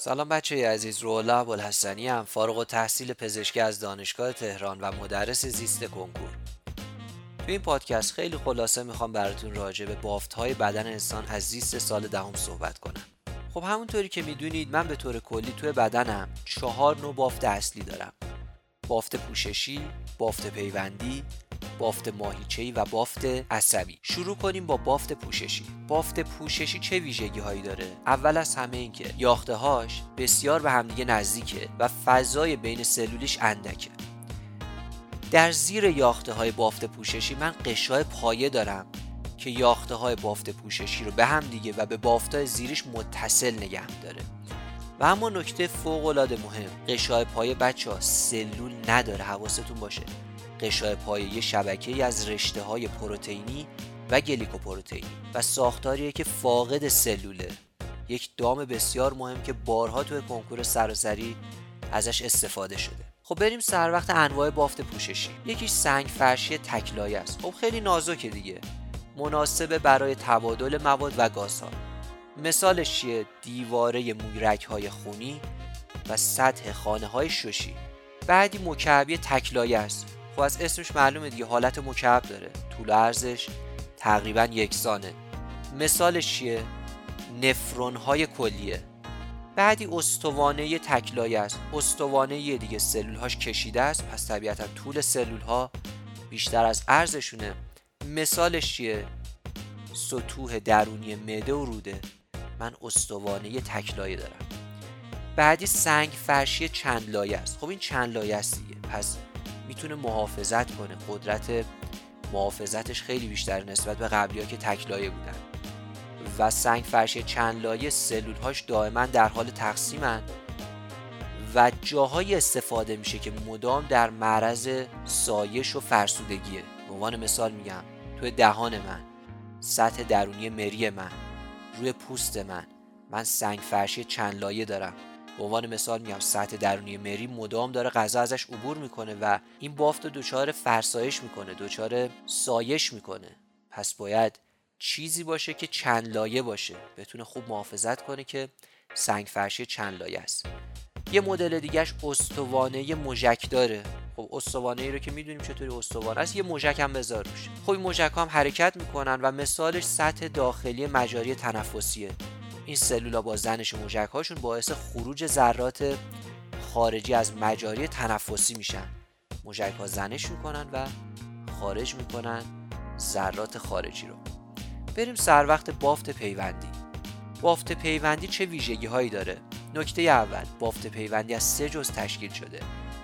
سلام بچه عزیز رولا ابوالحسنی هم فارغ و تحصیل پزشکی از دانشگاه تهران و مدرس زیست کنکور. تو این پادکست خیلی خلاصه می‌خوام براتون راجع به بافت های بدن انسان از زیست سال دهم صحبت کنم. خب همونطوری که می‌دونید من به طور کلی توی بدنم چهار نوع بافت اصلی دارم. بافت پوششی، بافت پیوندی، بافت ماهیچه‌ای و بافت عصبی. شروع کنیم با بافت پوششی. بافت پوششی چه ویژگی هایی داره؟ اول از همه این که یاخته هاش بسیار به همدیگه نزدیکه و فضای بین سلولیش اندکه. در زیر یاخته های بافت پوششی من قشای پایه دارم که یاخته های بافت پوششی رو به هم دیگه و به بافت های زیرش متصل نگه داره. و اما نکته فوق العاده مهم قشای پایه بچه ها سلول نداره حواستون باشه. قشای پایه یه شبکه از رشته های پروتئینی و گلیکوپروتئینی و ساختاریه که فاقد سلوله. یک دام بسیار مهم که بارها توی کنکور سراسری ازش استفاده شده. خب بریم سر وقت انواع بافت پوششی. یکیش سنگ فرشی تکلایه است. خب خیلی نازکه دیگه. مناسبه برای تبادل مواد و گازها. مثالش چیه؟ دیواره مویرک های خونی و سطح خانه های ششی. بعدی مکعبی تکلایه است. خب از اسمش معلومه دیگه. حالت مکعب داره. طول ارزش تقریبا یکسانه. مثالش چیه؟ نفرون های کلیه. بعدی استوانه تکلایه است. استوانه دیگه سلول هاش کشیده است. پس طبیعتا طول سلول ها بیشتر از ارزشونه. مثالش چیه؟ سطوح درونی معده و روده. من استوانه تکلایه دارم. بعدی سنگ فرشی چند لایه است. خب این چند لایه است دیگه. پس می‌تونه محافظت کنه. قدرت محافظتش خیلی بیشتر نسبت به قبلی ها که تکلایه بودن. و سنگ فرشی چند لایه سلول هاش دائما در حال تقسیمن. و جاهای استفاده میشه که مدام در معرض سایش و فرسودگیه. به عنوان مثال میگم توی دهان من سطح درونی مری من روی پوست من من سنگ فرشی چند لایه دارم. به عنوان مثال میگم سطح درونی مری مدام داره غذا ازش عبور می‌کنه و این بافت رو دچار فرسایش می‌کنه دچار سایش می‌کنه. پس باید چیزی باشه که چند لایه باشه. بتونه خوب محافظت کنه که سنگ فرشی چند لایه است. یه مدل دیگهش استوانه مژک داره. خب استوانه ای رو که می‌دونیم چطوری استوانه است یه مژک هم بذار روش. خب این مژک هم حرکت می‌کنن و مثالش سطح داخلی مجاری تنفسیه. این سلولا با زنش موجک هاشون باعث خروج ذرات خارجی از مجاری تنفسی میشن. موجک ها زنش می‌کنن و خارج می‌کنن ذرات خارجی رو. بریم سر وقت بافت پیوندی. بافت پیوندی چه ویژگی هایی داره؟ نکته اول بافت پیوندی از سه جز تشکیل شده.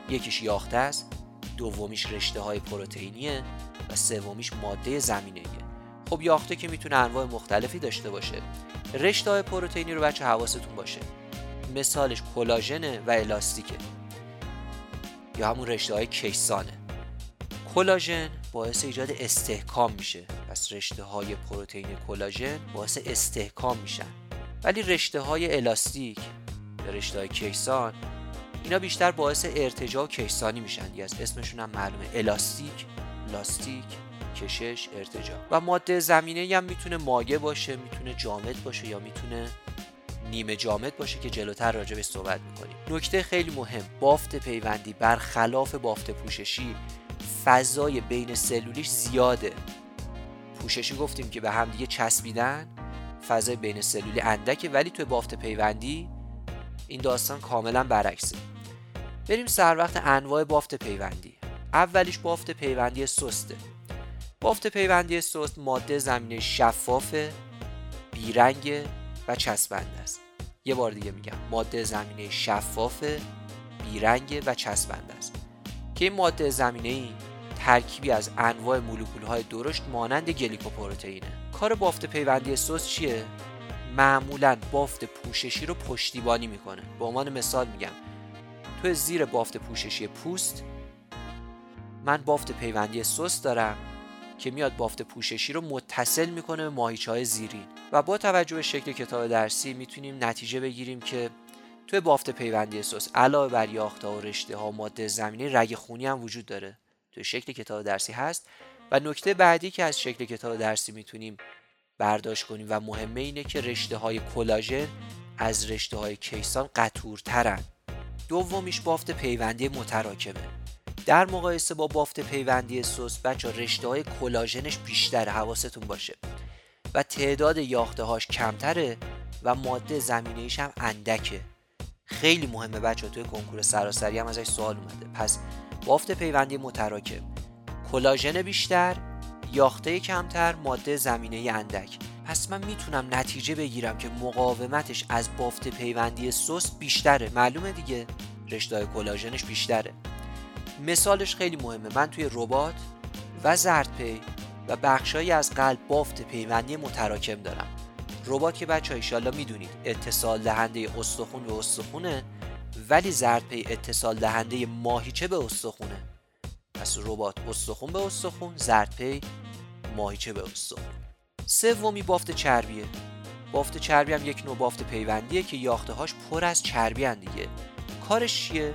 یکیش یاخته است دومیش رشته های پروتئینیه و سومیش ماده زمینیه خب یاخته که می‌تونه انواع مختلفی داشته باشه. رشته پروتئینی رو بچه حواستون باشه. مثالش کلاژنه و الاستیکه. یا همون رشته های کیسانه. کلاژن باعث ایجاد استحکام میشه. پس رشته های پروتئین کلاژن باعث استحکام میشن. ولی رشته های الاستیک یا رشته های کیسان اینا بیشتر باعث ارتجاع و کیسانی میشن. یا از اسمشون هم معلومه. الاستیک لاستیک. کشش ارتجاع. و ماده زمینه هم می‌تونه مایع باشه می‌تونه جامد باشه یا می‌تونه نیمه جامد باشه که جلوتر راجع به صحبت می‌کنیم. نکته خیلی مهم بافت پیوندی برخلاف بافت پوششی فضای بین سلولیش زیاده. پوششی گفتیم که به هم دیگه چسبیدن فضای بین سلولی اندکه ولی توی بافت پیوندی این داستان کاملا برعکسه. بریم سر وقت انواع بافت پیوندی. اولیش بافت پیوندی سسته. بافت پیوندی سست ماده زمینه شفاف بیرنگ و چسبنده است. یه بار دیگه میگم ماده زمینه شفاف بیرنگ و چسبنده است. که این ماده زمینه ای ترکیبی از انواع مولکول های درشت مانند گلیکوپروتئینه. کار بافت پیوندی سست چیه؟ معمولا بافت پوششی رو پشتیبانی می‌کنه. به عنوان مثال میگم تو زیر بافت پوششی پوست من بافت پیوندی سست دارم. که میاد بافت پوششی رو متصل می‌کنه به ماهیچه های زیرین. و با توجه به شکل کتاب درسی می‌تونیم نتیجه بگیریم که توی بافت پیوندی سس علاوه بر یاخته و رشته ها ماده زمینی رگ خونی هم وجود داره. توی شکل کتاب درسی هست. و نکته بعدی که از شکل کتاب درسی می‌تونیم برداشت کنیم و مهمه اینه که رشته های کلاژن از رشته های کیسان قطورترن. دومیش بافت پیوندی متراکمه. در مقایسه با بافت پیوندی سوس بچه رشته های کلاژنش بیشتره حواستون باشه. و تعداد یاخته هاش کمتره و ماده زمینیش هم اندکه. خیلی مهمه بچه توی کنکور سراسری هم ازش سوال اومده. پس بافت پیوندی متراکم. کلاژن بیشتر یاخته کمتر ماده زمینه اندک. پس من می‌تونم نتیجه بگیرم که مقاومتش از بافت پیوندی سست بیشتره. معلومه دیگه؟ رشته کلاژنش بیشتره. مثالش خیلی مهمه. من توی ربات و زردپی و بخشهایی از قلب بافت پیوندی متراکم دارم. ربات که بچه ایشالله می‌دونید اتصال دهنده استخون به استخونه ولی زردپی اتصال دهنده ماهیچه به استخونه. پس ربات استخون به استخون زردپی ماهیچه به استخون. سومی بافت چربیه. بافت چربی هم یک نوع بافت پیوندیه که یاخته هاش پر از چربی دیگه. کارش چیه؟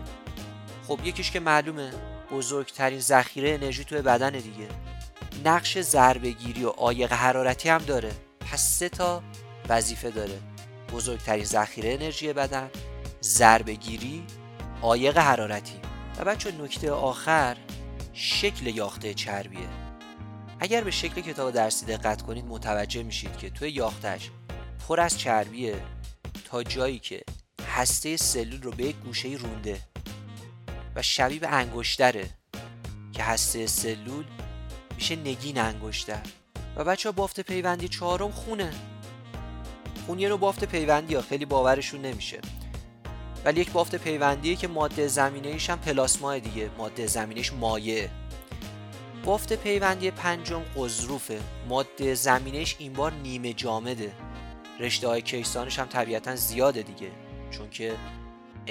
خب یکیش که معلومه بزرگترین ذخیره انرژی توی بدن دیگه. نقش ضربهگیری و عایق حرارتی هم داره. پس سه تا وظیفه داره. بزرگترین ذخیره انرژی بدن ضربهگیری عایق حرارتی. و بچه نکته آخر شکل یاخته چربیه. اگر به شکل کتاب درسی دقت کنید متوجه میشید که توی یاختش پر از چربیه تا جایی که هسته سلول رو به یک گوشه رونده شبیه به انگشتره که هسته سلول میشه نگین انگشتر و بچه ها بافت پیوندی چهارم خونه. خون یه بافت پیوندی ها خیلی باورشون نمیشه. ولی یک بافت پیوندیه که ماده زمینه هم پلاسما دیگه ماده زمینش مایه بافت پیوندی پنجم قضروفه ماده زمینش این بار نیمه جامده. رشته های کیسانش هم طبیعتا زیاده دیگه. چون که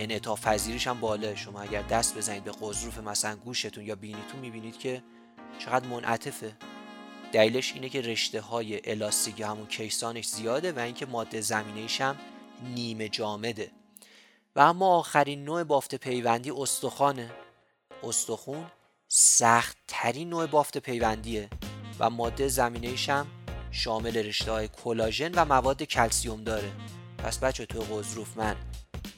انعطاف پذیریش هم بالا شما اگر دست بزنید به قضروف مثلا گوشتون یا بینیتون می‌بینید که چقدر منعطفه. دلیلش اینه که رشته های الاستیک همون کیسانش زیاده و اینکه ماده زمینیش هم نیمه جامده. و اما آخرین نوع بافت پیوندی استخوانه. استخون سخت ترین نوع بافت پیوندیه و ماده زمینیش هم شامل رشته های کلاژن و مواد کلسیوم داره. پس بچه تو غضروف من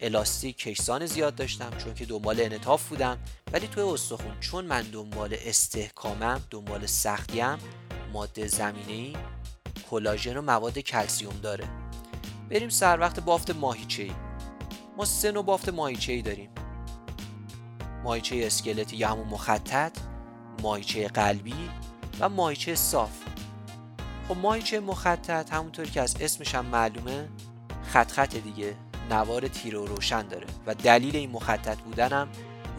الاستیک کیسان زیاد داشتم چون که دنبال انطاف بودم. ولی توی استخون چون من دنبال استحکامم دنبال سختیم ماده زمینه کلاژن و مواد کلسیوم داره. بریم سر وقت بافت ماهیچه ای ما سه نوع بافت ماهیچه ای داریم. ماهیچه اسکلتی یا همون مخطط ماهیچه قلبی و ماهیچه صاف. خب ماهیچه مخطط همونطور که از اسمش هم معلومه خط خط دیگه. نوار تیر و روشن داره و دلیل این مخطط بودن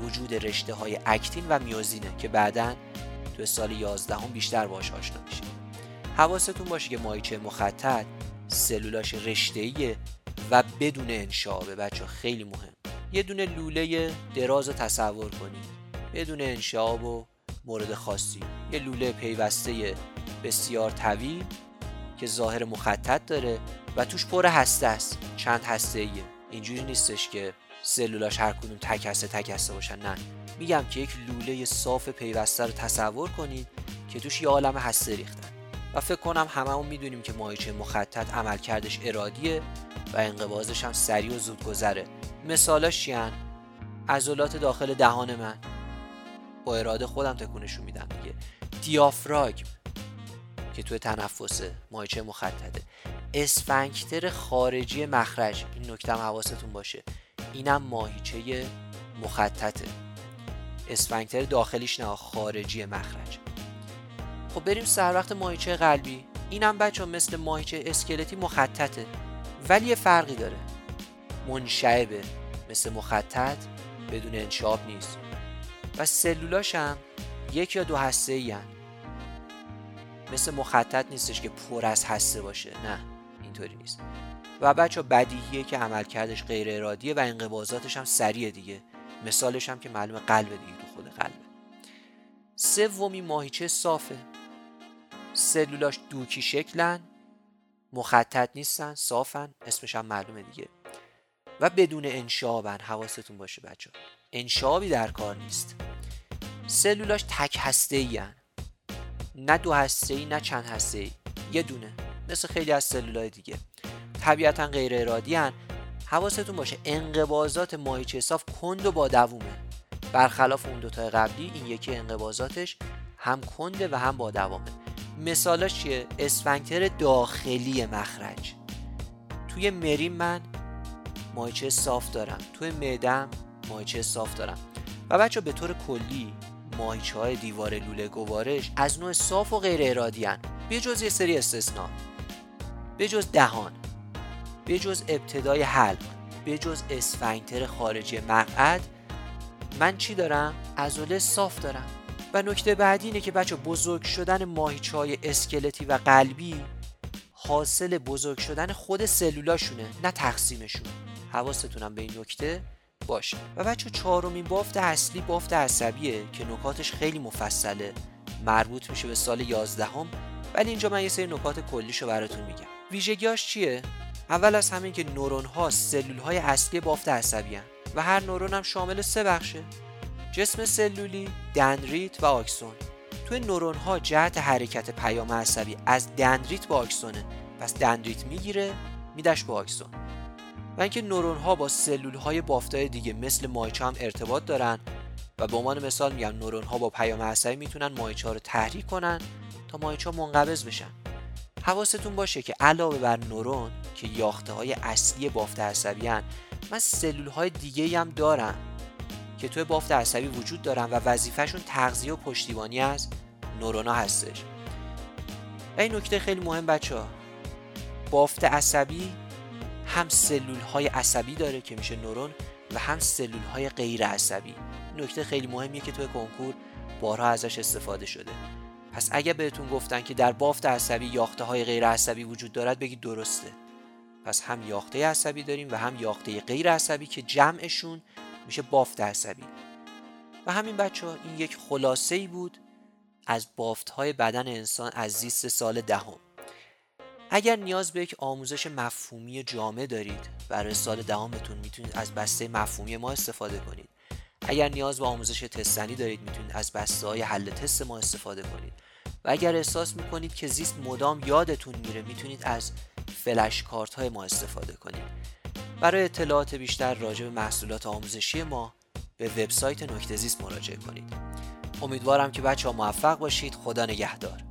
وجود رشته های اکتین و میوزینه که بعدا تو سال 11 هم بیشتر باش آشنا میشه حواستون باشه که ماهیچه مخطط سلولاش رشته و بدون انشابه بچه خیلی مهم. یه دونه لوله دراز تصور کنید. بدون انشاب و مورد خاصی. یه لوله پیوسته بسیار طویل که ظاهر مخطط داره و توش پر هسته است. چند هسته ایه. اینجوری نیستش که سلولاش هر کدوم تک هسته تک هسته باشن نه. میگم که یک لوله صاف پیوسته رو تصور کنید که توش یه عالم هسته ریختن. و فکر کنم هممون می‌دونیم که ماهیچه مخطط عملکردش ارادیه و انقباضش هم سریع و زود گذره مثالاش چیان عضلات داخل دهان من. با اراده خودم تکونشون میدم دیگه. دیافراگم. که توی تنفسه. ماهیچه مخططه. اسفنکتر خارجی مخرج. این نکته حواستون باشه. اینم ماهیچه مخططه. اسفنکتر داخلیش نه خارجی مخرج. خب بریم سر وقت ماهیچه قلبی. اینم بچه مثل ماهیچه اسکلتی مخططه. ولی یه فرقی داره. منشعبه. مثل مخطط بدون انشاب نیست. و سلولاش هم یک یا دو هسته ای مثل مخطط نیستش که پر از هسته باشه. نه. اینطوری نیست. و بچه بدیهیه که عملکردش غیر ارادیه و انقباضاتش هم سریع دیگه. مثالش هم که معلوم قلب دیگه تو خود قلبه. سومی ماهیچه صافه. سلولاش دوکی شکلن مخطط نیستن صافن اسمش هم معلومه دیگه. و بدون انشابن حواستون باشه بچه انشابی در کار نیست. سلولاش تک هسته نه دو هسته نه چند هسته یه دونه. مثل خیلی از سلولای دیگه. طبیعتا غیر ارادی هن. حواستون باشه انقباضات ماهیچه صاف کند و با دوومه. برخلاف اون دوتا قبلی این یکی انقباضاتش هم کنده و هم با دوامه مثالاش چیه؟ اسفنکتر داخلی مخرج. توی مریم من مایچه صاف دارم. توی معدم مایچه صاف دارم. و بچه به طور کلی ماهیچه های دیوار لوله گوارش از نوع صاف و غیر ارادی هن. به جز یه سری استثنا. به جز دهان به جز ابتدای حلق به جز اسفنگتر خارجی مقعد من چی دارم؟ ازوله صاف دارم. و نکته بعدی اینه که بچه بزرگ شدن ماهیچه اسکلتی و قلبی حاصل بزرگ شدن خود سلولاشونه نه تقسیمشون حواستونم به این نکته باشه. و بچه چهارمین بافت اصلی بافت عصبیه که نکاتش خیلی مفصله. مربوط میشه به سال 11 هم ولی اینجا من یه سری نکات کلیشو براتون میگم. ویژگیاش چیه؟ اول از همین که نورون ها سلول های اصلی بافت عصبی هن. و هر نورون هم شامل سه بخشه. جسم سلولی، دندریت و آکسون. توی نورون ها جهت حرکت پیام عصبی از دندریت به آکسونه. پس دندریت می‌گیره میدش به آکسون. و اینکه نورون ها با سلول های بافتای دیگه مثل مایچه هم ارتباط دارن و به عنوان مثال میگم نورون ها با پیام عصبی می‌تونن مایچه ها رو تحریک کنن تا مایچه ها منقبض بشن. حواستون باشه که علاوه بر نورون که یاخته های اصلی بافت عصبی هن من سلول های دیگه هم دارم که توی بافت عصبی وجود دارن و وظیفهشون تغذیه و پشتیبانی از نورونا هستش. این نکته خیلی مهم بچه ها بافت عصبی هم سلول های عصبی داره که میشه نورون و هم سلول های غیر عصبی. نکته خیلی مهمیه که توی کنکور بارها ازش استفاده شده. پس اگه بهتون گفتن که در بافت عصبی یاخته های غیر عصبی وجود دارد بگید درسته. پس هم یاخته عصبی داریم و هم یاخته غیر عصبی که جمعشون میشه بافت عصبی. و همین بچه ها این یک خلاصه ای بود از بافت های بدن انسان از زیست سال دهم. اگر نیاز به یک آموزش مفهومی جامع دارید برای سال دهمتون می‌تونید از بسته مفهومی ما استفاده کنید. اگر نیاز به آموزش تستنی دارید می‌تونید از بسته های حل تست ما استفاده کنید. و اگر احساس می‌کنید که زیست مدام یادتون میره می‌تونید از فلش کارت های ما استفاده کنید. برای اطلاعات بیشتر راجع به محصولات آموزشی ما به وبسایت نکته زیست مراجعه کنید. امیدوارم که بچه ها موفق باشید. خدا نگهدار.